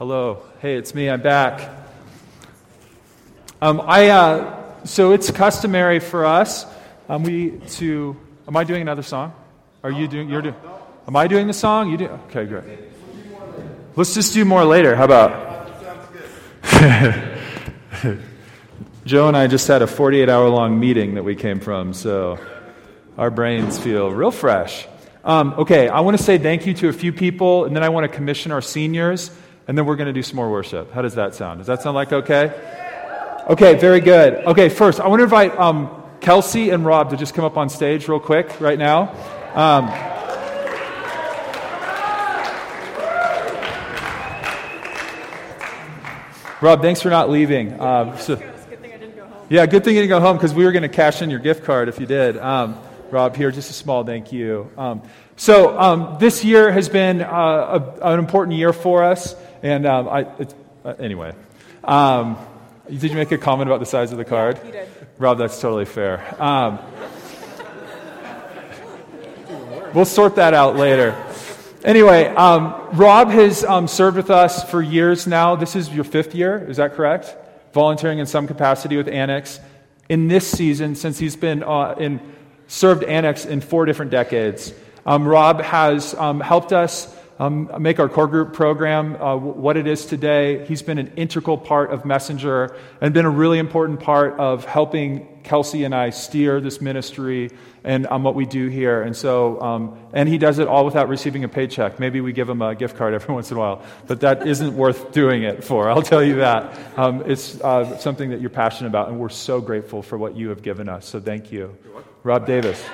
Hello. Hey, it's me. I'm back. Um, I, uh, so it's customary for us um, we to. Am I doing another song? Are you doing? You're doing. Am I doing the song? You do. Okay, great. Let's just do more later. How about? Joe and I just had a 48 hour long meeting that we came from, so our brains feel real fresh. Um, okay, I want to say thank you to a few people, and then I want to commission our seniors, and then we're going to do some more worship. How does that sound? Does that sound like okay? Okay, very good. Okay, first, I want to invite um, Kelsey and Rob to just come up on stage real quick right now. Um, Rob, thanks for not leaving. Um, so, yeah, good thing you didn't go home because we were going to cash in your gift card if you did. Um, Rob, here, just a small thank you. Um, so, um, this year has been uh, a, an important year for us. And um, I, uh, anyway, um, did you make a comment about the size of the card? Yeah, you did. Rob, that's totally fair. Um, we'll sort that out later. Anyway, um, Rob has um, served with us for years now. This is your fifth year, is that correct? Volunteering in some capacity with Annex. In this season, since he's been uh, in, served Annex in four different decades, um, Rob has um, helped us um, make our core group program uh, what it is today. He's been an integral part of Messenger and been a really important part of helping Kelsey and I steer this ministry and um, what we do here. And so, um, and he does it all without receiving a paycheck. Maybe we give him a gift card every once in a while, but that isn't worth doing it for. I'll tell you that. Um, it's uh, something that you're passionate about, and we're so grateful for what you have given us. So thank you. Rob Davis.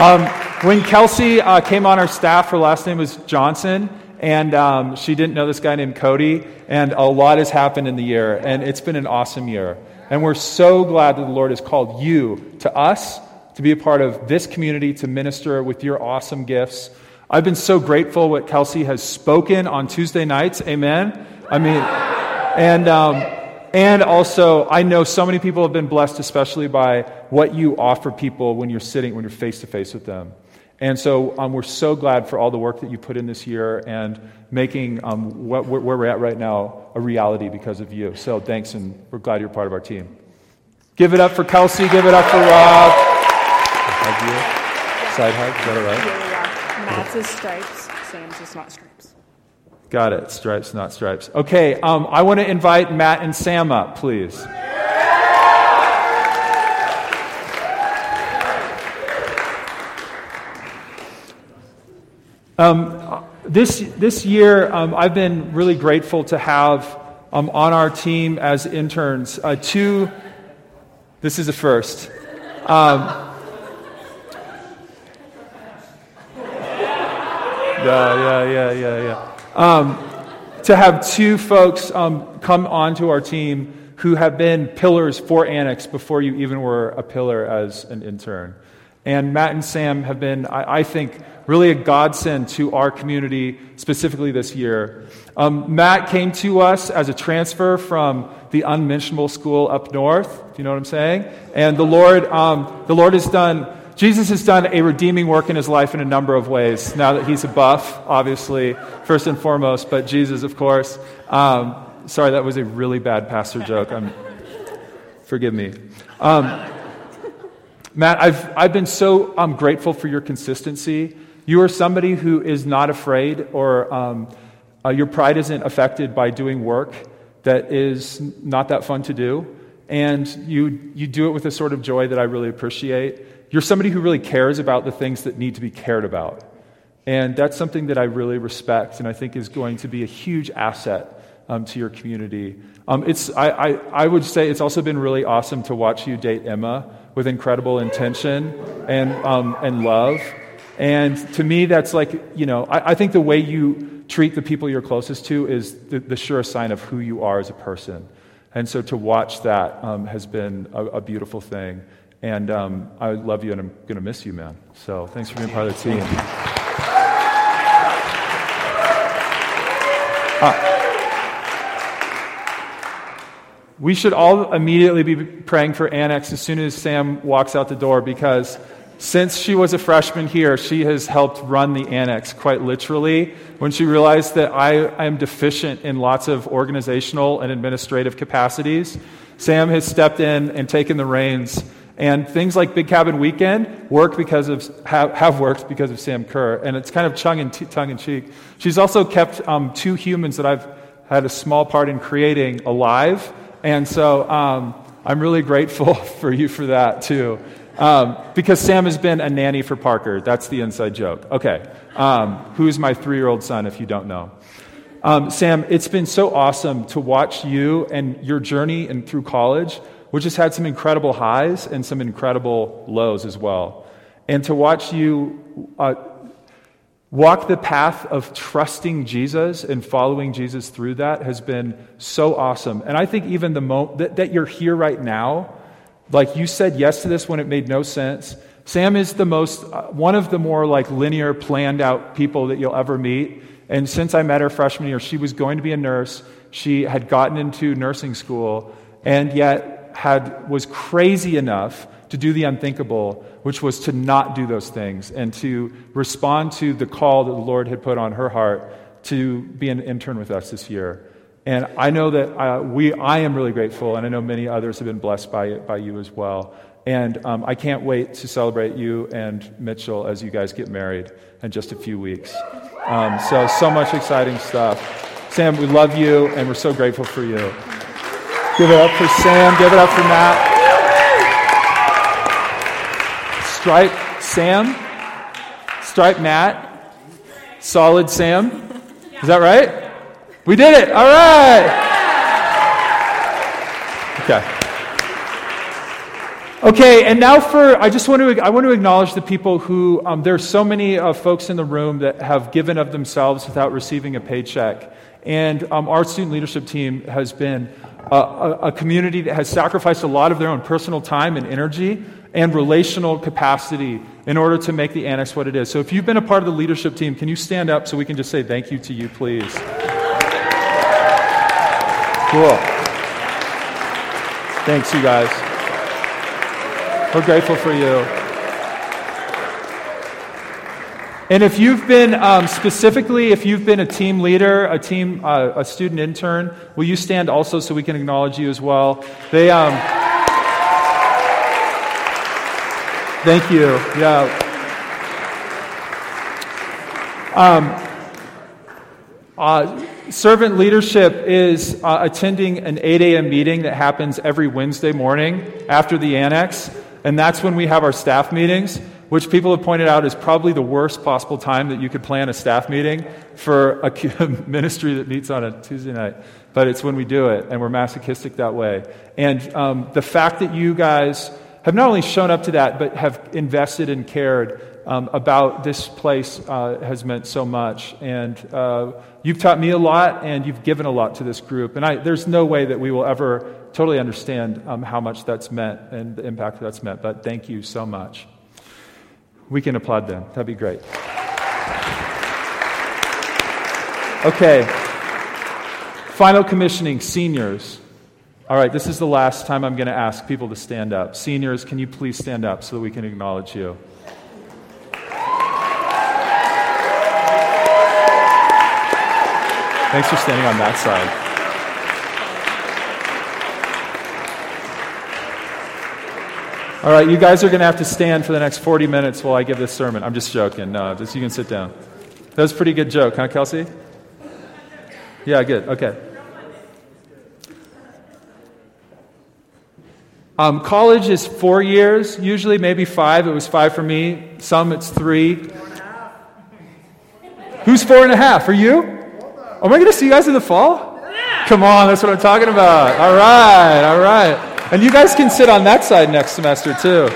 Um, when Kelsey uh, came on our staff, her last name was Johnson, and um, she didn't know this guy named Cody, and a lot has happened in the year, and it's been an awesome year. And we're so glad that the Lord has called you to us to be a part of this community, to minister with your awesome gifts. I've been so grateful what Kelsey has spoken on Tuesday nights. Amen. I mean, and um, and also, I know so many people have been blessed, especially by what you offer people when you're sitting, when you're face to face with them. And so um, we're so glad for all the work that you put in this year and making um, what, where we're at right now a reality because of you. So thanks, and we're glad you're part of our team. Give it up for Kelsey. Give it up for Rob. Hug you. Side hug. Is that all right? Yeah, yeah, yeah. Matt's is stripes, Sam's is not stripes. Got it. Stripes, not stripes. Okay, um, I want to invite Matt and Sam up, please. Um, this, this year, um, I've been really grateful to have um, on our team as interns uh, two. This is a first. Um, yeah, yeah, yeah, yeah, yeah. Um, to have two folks um, come onto our team who have been pillars for Annex before you even were a pillar as an intern. And Matt and Sam have been, I, I think, really a godsend to our community, specifically this year. Um, Matt came to us as a transfer from the unmentionable school up north, if you know what I'm saying. And the Lord, um, the Lord has done Jesus has done a redeeming work in his life in a number of ways. Now that he's a buff, obviously, first and foremost, but Jesus, of course. Um, sorry, that was a really bad pastor joke. I'm, forgive me. Um, Matt, I've, I've been so um, grateful for your consistency. You are somebody who is not afraid, or um, uh, your pride isn't affected by doing work that is not that fun to do. And you, you do it with a sort of joy that I really appreciate. You're somebody who really cares about the things that need to be cared about. And that's something that I really respect and I think is going to be a huge asset um, to your community. Um, it's, I, I, I would say it's also been really awesome to watch you date Emma with incredible intention and, um, and love. And to me, that's like, you know, I, I, think the way you treat the people you're closest to is the, the surest sign of who you are as a person. And so to watch that um, has been a, a beautiful thing. And um, I love you and I'm going to miss you, man. So thanks for being part of the team. Uh, we should all immediately be praying for Annex as soon as Sam walks out the door because since she was a freshman here, she has helped run the annex quite literally when she realized that I, I am deficient in lots of organizational and administrative capacities. Sam has stepped in and taken the reins. And things like Big Cabin Weekend work because of, have, have worked because of Sam Kerr. And it's kind of tongue in, tongue in cheek. She's also kept um, two humans that I've had a small part in creating alive. And so um, I'm really grateful for you for that, too. Um, because Sam has been a nanny for Parker. That's the inside joke. Okay. Um, who's my three year old son, if you don't know? Um, Sam, it's been so awesome to watch you and your journey and through college, which has had some incredible highs and some incredible lows as well. And to watch you uh, walk the path of trusting Jesus and following Jesus through that has been so awesome. And I think even the moment that, that you're here right now, like you said yes to this when it made no sense. Sam is the most, uh, one of the more like linear, planned out people that you'll ever meet. And since I met her freshman year, she was going to be a nurse. She had gotten into nursing school and yet had, was crazy enough to do the unthinkable, which was to not do those things and to respond to the call that the Lord had put on her heart to be an intern with us this year. And I know that uh, we, I am really grateful, and I know many others have been blessed by by you as well. And um, I can't wait to celebrate you and Mitchell as you guys get married in just a few weeks. Um, so, so much exciting stuff. Sam, we love you, and we're so grateful for you. Give it up for Sam. Give it up for Matt. Stripe Sam. Stripe Matt. Solid Sam. Is that right? We did it. All right. Okay. Okay, and now for, I just want to, I want to acknowledge the people who, um, there are so many uh, folks in the room that have given of themselves without receiving a paycheck. And um, our student leadership team has been a, a, a community that has sacrificed a lot of their own personal time and energy and relational capacity in order to make the annex what it is. So if you've been a part of the leadership team, can you stand up so we can just say thank you to you, please? Cool. Thanks, you guys. We're grateful for you. And if you've been um, specifically, if you've been a team leader, a team, uh, a student intern, will you stand also so we can acknowledge you as well? They, um, thank you. Yeah. Um, uh, servant leadership is uh, attending an 8 a.m. meeting that happens every Wednesday morning after the annex. And that's when we have our staff meetings, which people have pointed out is probably the worst possible time that you could plan a staff meeting for a ministry that meets on a Tuesday night. But it's when we do it, and we're masochistic that way. And um, the fact that you guys have not only shown up to that, but have invested and cared um, about this place uh, has meant so much. And uh, you've taught me a lot, and you've given a lot to this group. And I, there's no way that we will ever totally understand um, how much that's meant and the impact that's meant. But thank you so much. We can applaud them. That'd be great. Okay. Final commissioning, seniors. All right, this is the last time I'm going to ask people to stand up. Seniors, can you please stand up so that we can acknowledge you? Thanks for standing on that side. All right, you guys are going to have to stand for the next 40 minutes while I give this sermon. I'm just joking. No, just you can sit down. That was a pretty good joke, huh, Kelsey? Yeah, good. Okay. Um, college is four years, usually, maybe five. It was five for me. Some it's three. Who's four and a half? Are you? Am I going to see you guys in the fall? Come on, that's what I'm talking about. All right, all right. And you guys can sit on that side next semester too.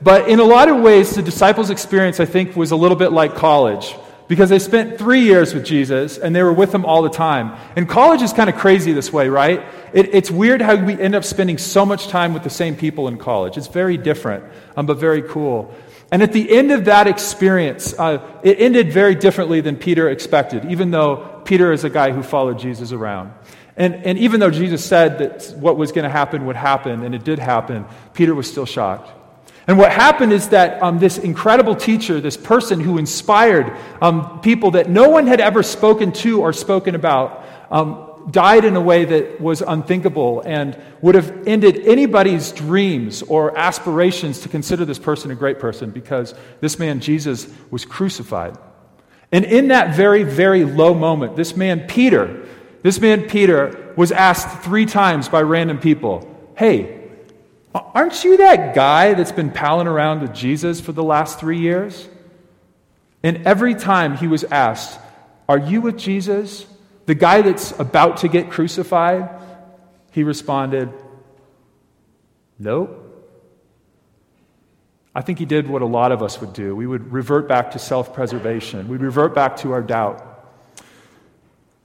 But in a lot of ways, the disciples' experience, I think, was a little bit like college because they spent three years with Jesus and they were with him all the time. And college is kind of crazy this way, right? It, it's weird how we end up spending so much time with the same people in college. It's very different, um, but very cool. And at the end of that experience, uh, it ended very differently than Peter expected, even though Peter is a guy who followed Jesus around. And, and even though Jesus said that what was going to happen would happen, and it did happen, Peter was still shocked. And what happened is that um, this incredible teacher, this person who inspired um, people that no one had ever spoken to or spoken about, um, died in a way that was unthinkable and would have ended anybody's dreams or aspirations to consider this person a great person because this man, Jesus, was crucified. And in that very, very low moment, this man, Peter, this man, Peter, was asked three times by random people, Hey, aren't you that guy that's been palling around with Jesus for the last three years? And every time he was asked, Are you with Jesus? The guy that's about to get crucified, he responded, Nope. I think he did what a lot of us would do. We would revert back to self preservation, we'd revert back to our doubt.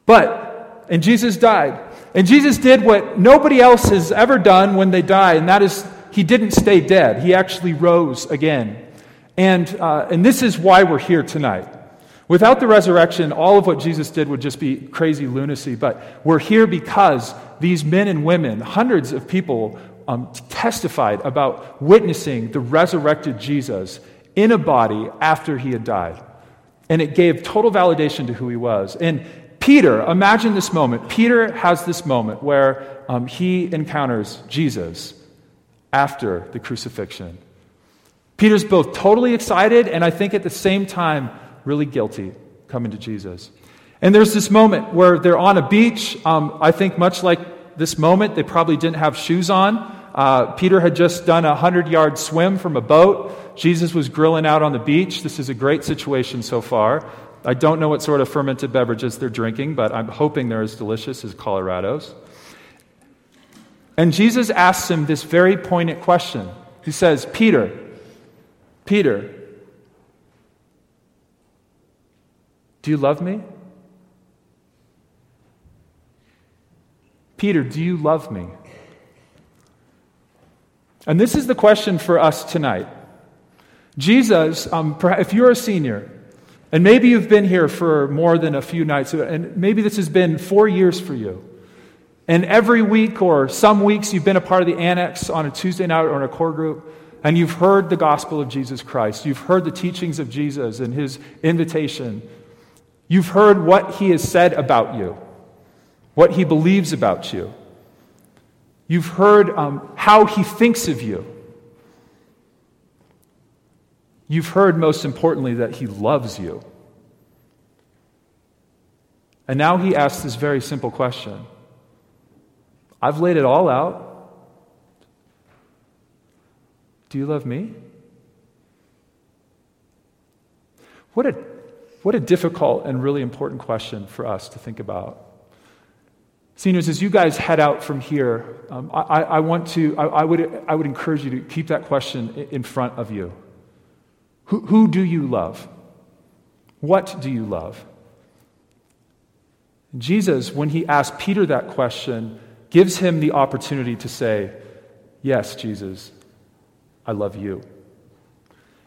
But, and Jesus died. And Jesus did what nobody else has ever done when they die, and that is he didn't stay dead. He actually rose again. And, uh, and this is why we're here tonight. Without the resurrection, all of what Jesus did would just be crazy lunacy. But we're here because these men and women, hundreds of people, um, testified about witnessing the resurrected Jesus in a body after he had died. And it gave total validation to who he was. And Peter, imagine this moment. Peter has this moment where um, he encounters Jesus after the crucifixion. Peter's both totally excited and I think at the same time really guilty coming to Jesus. And there's this moment where they're on a beach. Um, I think, much like this moment, they probably didn't have shoes on. Uh, Peter had just done a 100 yard swim from a boat. Jesus was grilling out on the beach. This is a great situation so far. I don't know what sort of fermented beverages they're drinking, but I'm hoping they're as delicious as Colorado's. And Jesus asks him this very poignant question. He says, Peter, Peter, Do you love me? Peter, do you love me? And this is the question for us tonight. Jesus, um, if you're a senior, and maybe you've been here for more than a few nights, and maybe this has been four years for you, and every week or some weeks you've been a part of the annex on a Tuesday night or in a core group, and you've heard the gospel of Jesus Christ. You've heard the teachings of Jesus and his invitation You've heard what he has said about you, what he believes about you. You've heard um, how he thinks of you. You've heard, most importantly, that he loves you. And now he asks this very simple question I've laid it all out. Do you love me? What a what a difficult and really important question for us to think about. Seniors, as you guys head out from here, um, I, I, want to, I, I, would, I would encourage you to keep that question in front of you. Who, who do you love? What do you love? Jesus, when he asked Peter that question, gives him the opportunity to say, Yes, Jesus, I love you.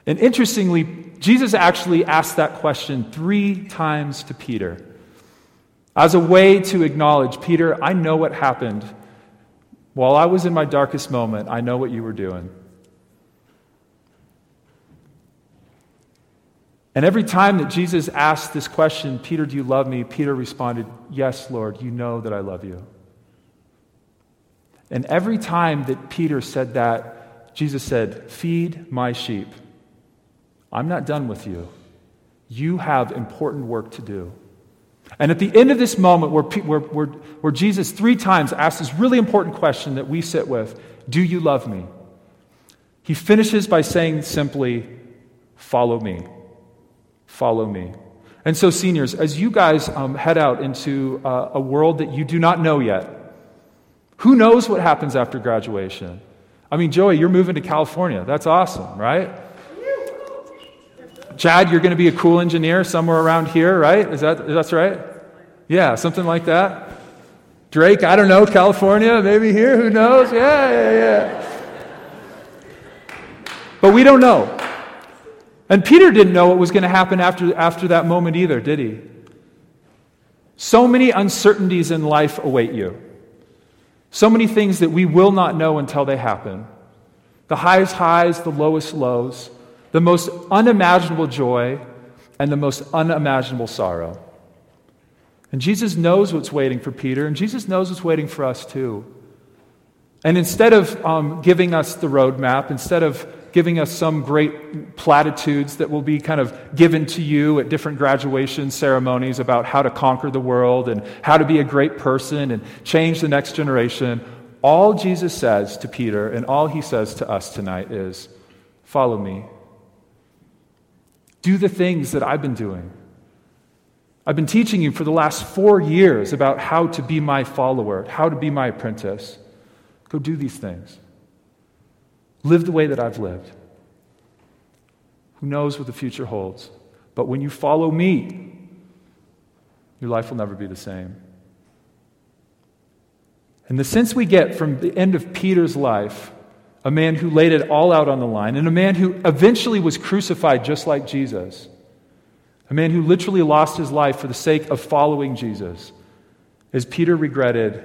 And interestingly, Jesus actually asked that question three times to Peter as a way to acknowledge Peter, I know what happened. While I was in my darkest moment, I know what you were doing. And every time that Jesus asked this question, Peter, do you love me? Peter responded, Yes, Lord, you know that I love you. And every time that Peter said that, Jesus said, Feed my sheep. I'm not done with you. You have important work to do. And at the end of this moment, where, where, where, where Jesus three times asks this really important question that we sit with Do you love me? He finishes by saying simply, Follow me. Follow me. And so, seniors, as you guys um, head out into uh, a world that you do not know yet, who knows what happens after graduation? I mean, Joey, you're moving to California. That's awesome, right? Chad, you're going to be a cool engineer somewhere around here, right? Is that that's right? Yeah, something like that. Drake, I don't know, California, maybe here, who knows? Yeah, yeah, yeah. But we don't know. And Peter didn't know what was going to happen after, after that moment either, did he? So many uncertainties in life await you. So many things that we will not know until they happen. The highest highs, the lowest lows, the most unimaginable joy, and the most unimaginable sorrow. And Jesus knows what's waiting for Peter, and Jesus knows what's waiting for us too. And instead of um, giving us the roadmap, instead of giving us some great platitudes that will be kind of given to you at different graduation ceremonies about how to conquer the world and how to be a great person and change the next generation, all Jesus says to Peter and all he says to us tonight is follow me. Do the things that I've been doing. I've been teaching you for the last four years about how to be my follower, how to be my apprentice. Go do these things. Live the way that I've lived. Who knows what the future holds? But when you follow me, your life will never be the same. And the sense we get from the end of Peter's life, a man who laid it all out on the line, and a man who eventually was crucified just like Jesus, a man who literally lost his life for the sake of following Jesus, is Peter regretted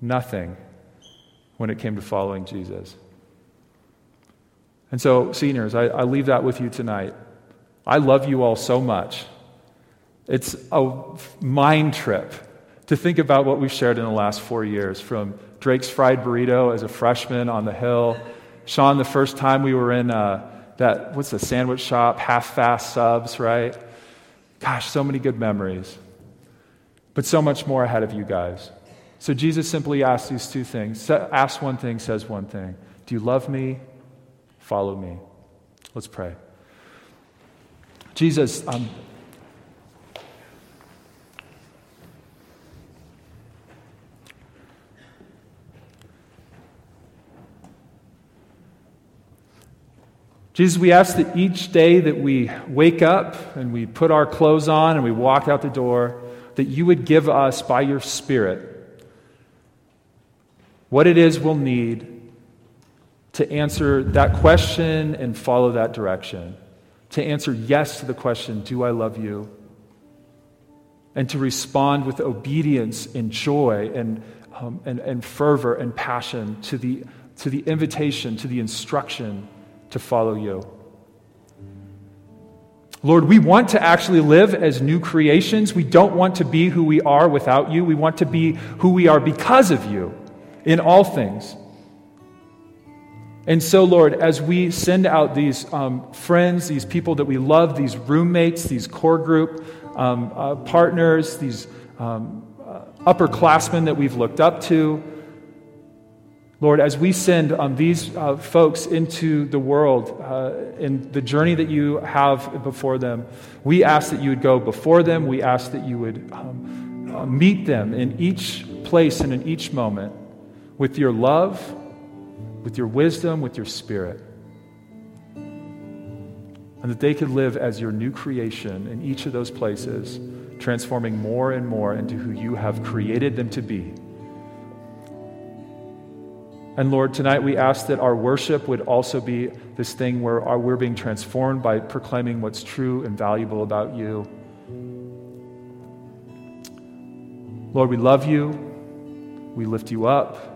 nothing when it came to following Jesus. And so, seniors, I, I leave that with you tonight. I love you all so much. It's a mind trip to think about what we've shared in the last four years from Drake's fried burrito as a freshman on the hill. Sean, the first time we were in uh, that, what's the sandwich shop, half fast subs, right? Gosh, so many good memories. But so much more ahead of you guys. So Jesus simply asks these two things. Asks one thing, says one thing. Do you love me? Follow me. Let's pray. Jesus, um, Jesus, we ask that each day that we wake up and we put our clothes on and we walk out the door, that you would give us by your Spirit what it is we'll need to answer that question and follow that direction. To answer yes to the question, Do I love you? And to respond with obedience and joy and, um, and, and fervor and passion to the, to the invitation, to the instruction to follow you. Lord, we want to actually live as new creations. We don't want to be who we are without you. We want to be who we are because of you in all things. And so, Lord, as we send out these um, friends, these people that we love, these roommates, these core group um, uh, partners, these um, uh, upperclassmen that we've looked up to, Lord, as we send um, these uh, folks into the world uh, in the journey that you have before them, we ask that you would go before them. We ask that you would um, uh, meet them in each place and in each moment with your love, with your wisdom, with your spirit. And that they could live as your new creation in each of those places, transforming more and more into who you have created them to be. And Lord, tonight we ask that our worship would also be this thing where we're being transformed by proclaiming what's true and valuable about you. Lord, we love you. We lift you up.